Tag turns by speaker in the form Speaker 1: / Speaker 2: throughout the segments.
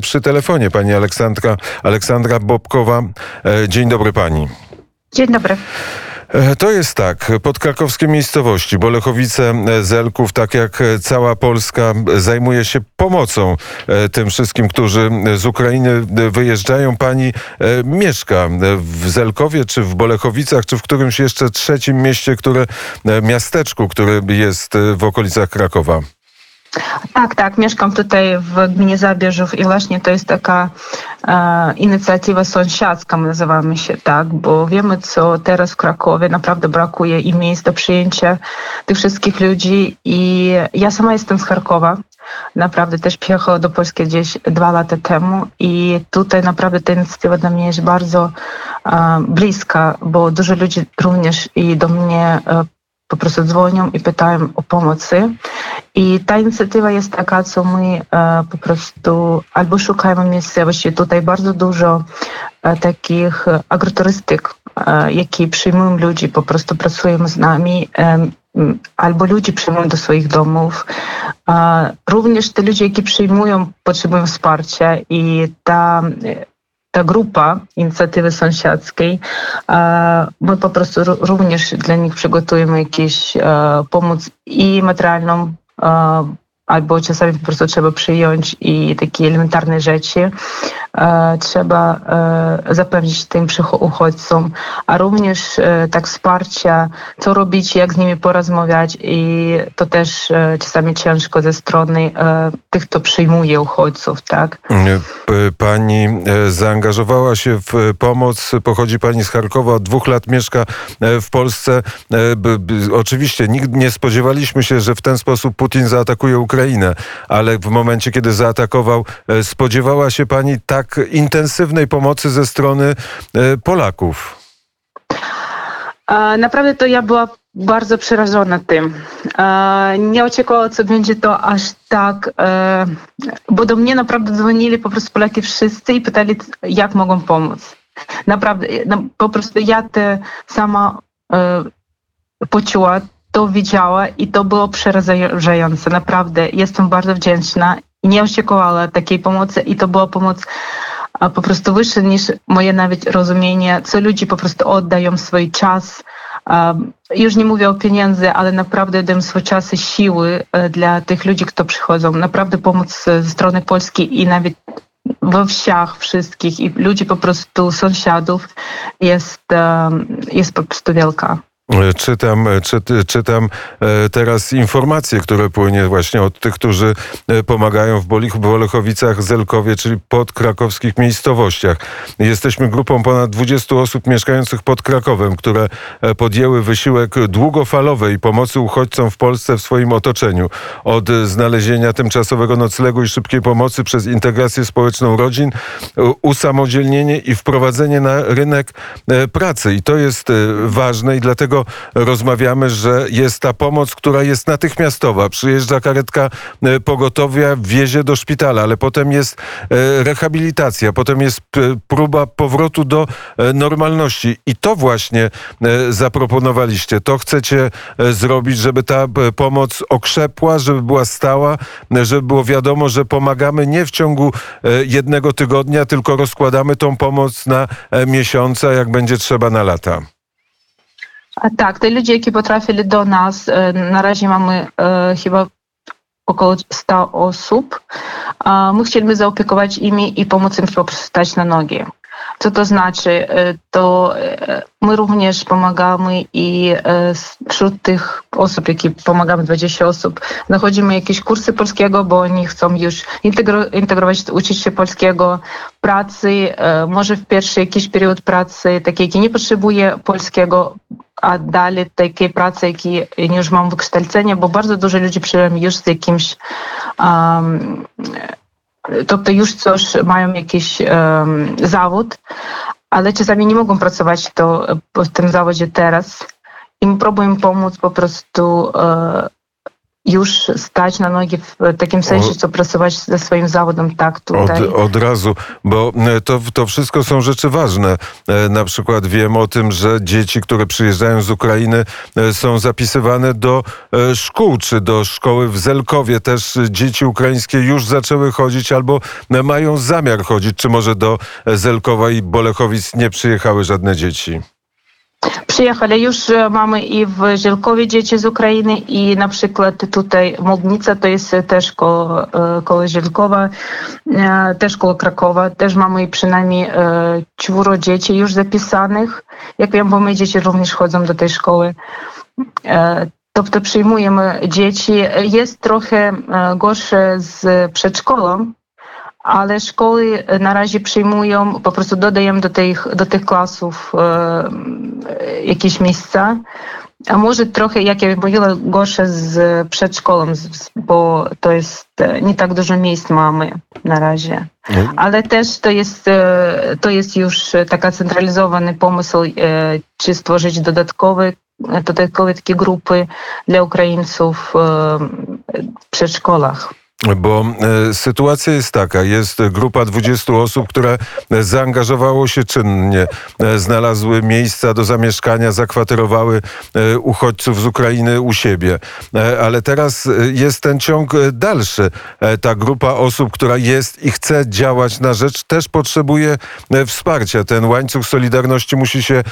Speaker 1: Przy telefonie pani Aleksandra, Aleksandra Bobkowa. E, dzień dobry pani.
Speaker 2: Dzień dobry.
Speaker 1: E, to jest tak, podkrakowskie miejscowości, Bolechowice, e, Zelków, tak jak cała Polska, zajmuje się pomocą tym wszystkim, którzy z Ukrainy wyjeżdżają. Pani mieszka w Zelkowie, czy w Bolechowicach, czy w którymś jeszcze trzecim mieście, które, miasteczku, które jest w okolicach Krakowa.
Speaker 2: Tak, tak, mieszkam tutaj w gminie Zabierzów i właśnie to jest taka e, inicjatywa sąsiadzka, nazywamy się tak, bo wiemy, co teraz w Krakowie naprawdę brakuje i miejsc do przyjęcia tych wszystkich ludzi i ja sama jestem z Charkowa, naprawdę też przyjechała do Polski gdzieś dwa lata temu i tutaj naprawdę ta inicjatywa dla mnie jest bardzo e, bliska, bo dużo ludzi również i do mnie e, po prostu dzwonią i pytają o pomocy. I ta inicjatywa jest taka, co my e, po prostu albo szukamy miejscowości. Tutaj bardzo dużo e, takich agroturystyk, e, jakie przyjmują ludzi, po prostu pracują z nami. Albo ludzi przyjmują do swoich domów. Również te ludzie, jakie przyjmują, potrzebują wsparcia i ta ta grupa inicjatywy sąsiadzkiej, my po prostu również dla nich przygotujemy jakieś pomoc i materialną, albo czasami po prostu trzeba przyjąć i takie elementarne rzeczy trzeba e, zapewnić tym uchodźcom, a również e, tak wsparcia, co robić, jak z nimi porozmawiać i to też czasami ciężko ze strony tych, kto przyjmuje uchodźców, tak?
Speaker 1: Pani zaangażowała się w pomoc, pochodzi pani z Charkowa, od dwóch lat mieszka w Polsce. Oczywiście nikt nie spodziewaliśmy się, że w ten sposób Putin zaatakuje Ukrainę, ale w momencie, kiedy zaatakował, e, spodziewała się pani tak intensywnej pomocy ze strony e, Polaków?
Speaker 2: Naprawdę to ja była bardzo przerażona tym. Nie oczekiwałam, co będzie to aż tak, e, bo do mnie naprawdę dzwonili po prostu Polaki wszyscy i pytali, jak mogą pomóc. Naprawdę, no, po prostu ja te sama poczuła to widziała i to było przerażające. Naprawdę jestem bardzo wdzięczna. Nie oczekiwała takiej pomocy i to była pomoc po prostu wyższa niż moje nawet rozumienie, co ludzie po prostu oddają swój czas. Już nie mówię o pieniędzy, ale naprawdę dają swój czas i siły e, dla tych ludzi, którzy przychodzą. Naprawdę pomoc ze strony Polski i nawet we wsiach wszystkich i ludzi po prostu sąsiadów jest, jest po prostu wielka.
Speaker 1: Czytam, czy, czytam e, teraz informacje, które płynie właśnie od tych, którzy e, pomagają w Bolechowicach, Zelkowie, czyli pod krakowskich miejscowościach. Jesteśmy grupą ponad 20 osób mieszkających pod Krakowem, które e, podjęły wysiłek długofalowej pomocy uchodźcom w Polsce w swoim otoczeniu. Od znalezienia tymczasowego noclegu i szybkiej pomocy przez integrację społeczną rodzin, usamodzielnienie i wprowadzenie na rynek pracy. I to jest ważne i dlatego rozmawiamy, że jest ta pomoc, która jest natychmiastowa. Przyjeżdża karetka e, pogotowia, wiezie do szpitala, ale potem jest e, rehabilitacja, potem jest próba powrotu do e, normalności. I to właśnie zaproponowaliście. To chcecie zrobić, żeby ta pomoc okrzepła, żeby była stała, żeby było wiadomo, że pomagamy nie w ciągu jednego tygodnia, tylko rozkładamy tą pomoc na miesiące, jak będzie trzeba na lata.
Speaker 2: Tak, te ludzie, jakie potrafili do nas, e, na razie mamy e, chyba około 100 osób. My chcieliby zaopiekować imi i pomóc im stać na nogi. Co to znaczy? E, to my również pomagamy i wśród tych osób, jakie pomagamy, 20 osób, nachodzimy jakieś kursy polskiego, bo oni chcą już integrować, uczyć się polskiego, pracy, może w pierwszy jakiś period pracy, taki, jaki nie potrzebuje polskiego, a dalej takie prace, jakie już mam wykształcenie, bo bardzo dużo ludzi przyjęło już z jakimś um, тобто już coś mają jakiś um, zawód, ale czasami nie mogą pracować to, w tym zawodzie teraz i my próbujemy pomóc po prostu uh, już stać na nogi w takim sensie, co pracować ze swoim zawodem tak tutaj.
Speaker 1: Od, od razu, bo to, to wszystko są rzeczy ważne. Na przykład wiem o tym, że dzieci, które przyjeżdżają z Ukrainy są zapisywane do szkół, czy do szkoły w Zelkowie. Też dzieci ukraińskie już zaczęły chodzić albo mają zamiar chodzić, czy może do Zelkowa i Bolechowic nie przyjechały żadne dzieci.
Speaker 2: Przyjechali już mamy i w Żelkowie dzieci z Ukrainy i na przykład tutaj Mognica, to jest też koło, koło Żelkowa, też koło Krakowa. Też mamy przynajmniej czworo dzieci już zapisanych. Jak wiem, bo my dzieci również chodzą do tej szkoły. Тобто przyjmujemy dzieci. Jest trochę gorsze z przedszkolą, ale szkoły na razie przyjmują, po prostu dodajemy do tych, do tych klasów e, jakieś miejsca. A może trochę, jak ja mówiła, gorsze z przedszkolą, bo to jest nie tak dużo miejsc mamy na razie. Ale też to jest, to jest już taka centralizowany pomysł, czy stworzyć dodatkowe, dodatkowe takie grupy dla Ukraińców w przedszkolach.
Speaker 1: Bo e, sytuacja jest taka, jest grupa 20 osób, które zaangażowało się czynnie, e, znalazły miejsca do zamieszkania, zakwaterowały e, uchodźców z Ukrainy u siebie. Ale teraz jest ten ciąg dalszy. Ta grupa osób, która jest i chce działać na rzecz, też potrzebuje wsparcia. Ten łańcuch solidarności musi się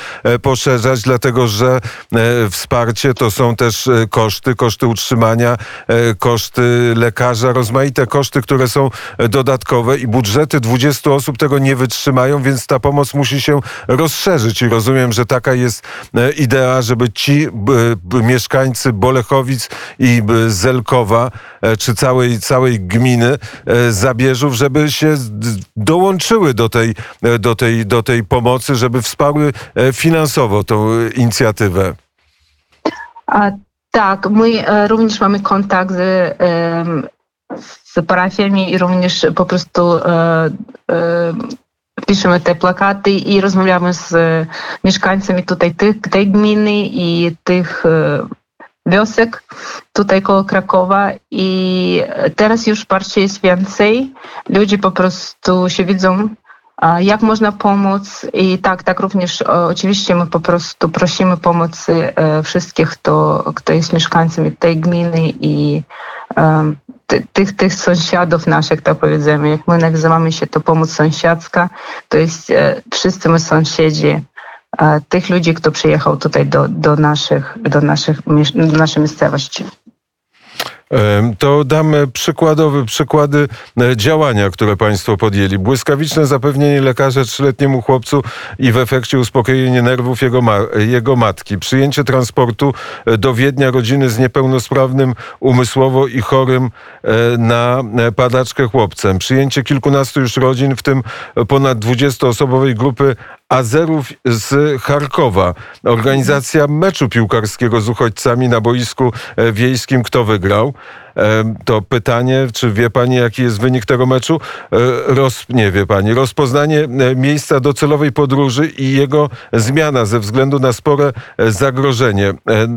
Speaker 1: poszerzać, dlatego że wsparcie to są też koszty, koszty utrzymania, koszty lekarza, rozmaite koszty, które są dodatkowe i budżety 20 osób tego nie wytrzymają, więc ta pomoc musi się rozszerzyć i rozumiem, że taka jest e, idea, żeby ci mieszkańcy Bolechowic i Zelkowa, e, czy całej, całej gminy e, Zabierzów, żeby się dołączyły do tej, do tej, do tej pomocy, żeby wsparły finansowo tą inicjatywę.
Speaker 2: A, tak, my również mamy kontakt z z parafiami i również po prostu e, e, piszemy te plakaty i rozmawiamy z mieszkańcami tutaj tych, tej gminy i tych e, wiosek tutaj koło Krakowa i teraz już wsparcie jest więcej. Ludzie po prostu się widzą, jak można pomóc i tak, tak również oczywiście my po prostu prosimy pomocy wszystkich, kto, kto jest mieszkańcami tej gminy i tych, tych sąsiadów naszych, tak powiedzmy, jak my nazywamy się to pomoc sąsiadzka, to jest e, wszyscy my sąsiedzi e, tych ludzi, kto przyjechał tutaj do, do, naszych, do, naszych, do naszej miejscowości.
Speaker 1: To dam przykładowe przykłady e, działania, które Państwo podjęli. Błyskawiczne zapewnienie lekarza trzyletniemu chłopcu i w efekcie uspokojenie nerwów jego, ma jego matki. Przyjęcie transportu e, do Wiednia rodziny z niepełnosprawnym umysłowo i chorym e, na padaczkę chłopcem. Przyjęcie kilkunastu już rodzin, w tym ponad 20-osobowej grupy Azerów z Charkowa. Organizacja meczu piłkarskiego z uchodźcami na boisku wiejskim. Kto wygrał? To pytanie, czy wie pani, jaki jest wynik tego meczu? E, roz, nie wie pani. Rozpoznanie e, miejsca docelowej podróży i jego zmiana ze względu na spore e, zagrożenie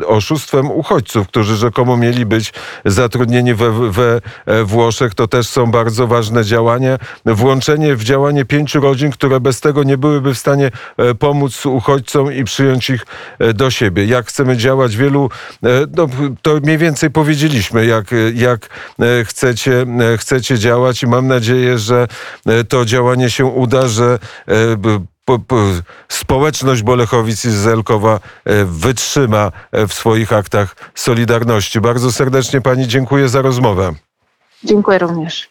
Speaker 1: oszustwem uchodźców, którzy rzekomo mieli być zatrudnieni we, we Włoszech. To też są bardzo ważne działania. Włączenie w działanie pięciu rodzin, które bez tego nie byłyby w stanie pomóc uchodźcom i przyjąć ich do siebie. Jak chcemy działać? Wielu, no, to mniej więcej powiedzieliśmy, jak jak e, chcecie, e, chcecie działać i mam nadzieję, że e, to działanie się uda, że społeczność Bolechowic i Zelkowa wytrzyma w swoich aktach Solidarności. Bardzo serdecznie Pani dziękuję za rozmowę.
Speaker 2: Dziękuję również.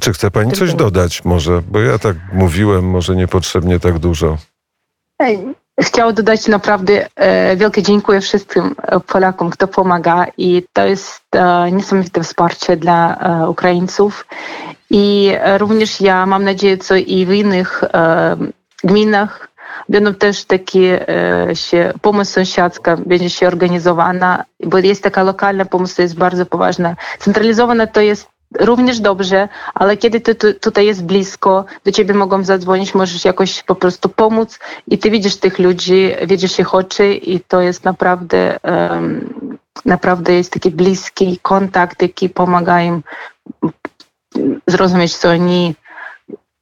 Speaker 1: Czy chce Pani coś dodać może? Bo ja tak mówiłem, może niepotrzebnie tak dużo.
Speaker 2: Chciałam dodać naprawdę e, wielkie dziękuję wszystkim e, Polakom, kto pomaga i to jest e, niesamowite wsparcie dla Ukraińców. I również ja mam nadzieję, że i w innych gminach będą też takie się, pomoc sąsiadzka będzie się organizowana, bo jest taka lokalna pomoc, to jest bardzo poważna. Centralizowana to jest również dobrze, ale kiedy ty, ty, tutaj jest blisko, do ciebie mogą zadzwonić, możesz jakoś po prostu pomóc i ty widzisz tych ludzi, widzisz ich oczy i to jest naprawdę, um, naprawdę jest taki bliski kontakt, jaki pomaga im zrozumieć, co oni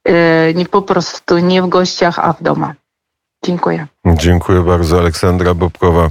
Speaker 2: e, nie po prostu nie w gościach, a w domu. Dziękuję.
Speaker 1: Dziękuję bardzo. Aleksandra Bobkowa,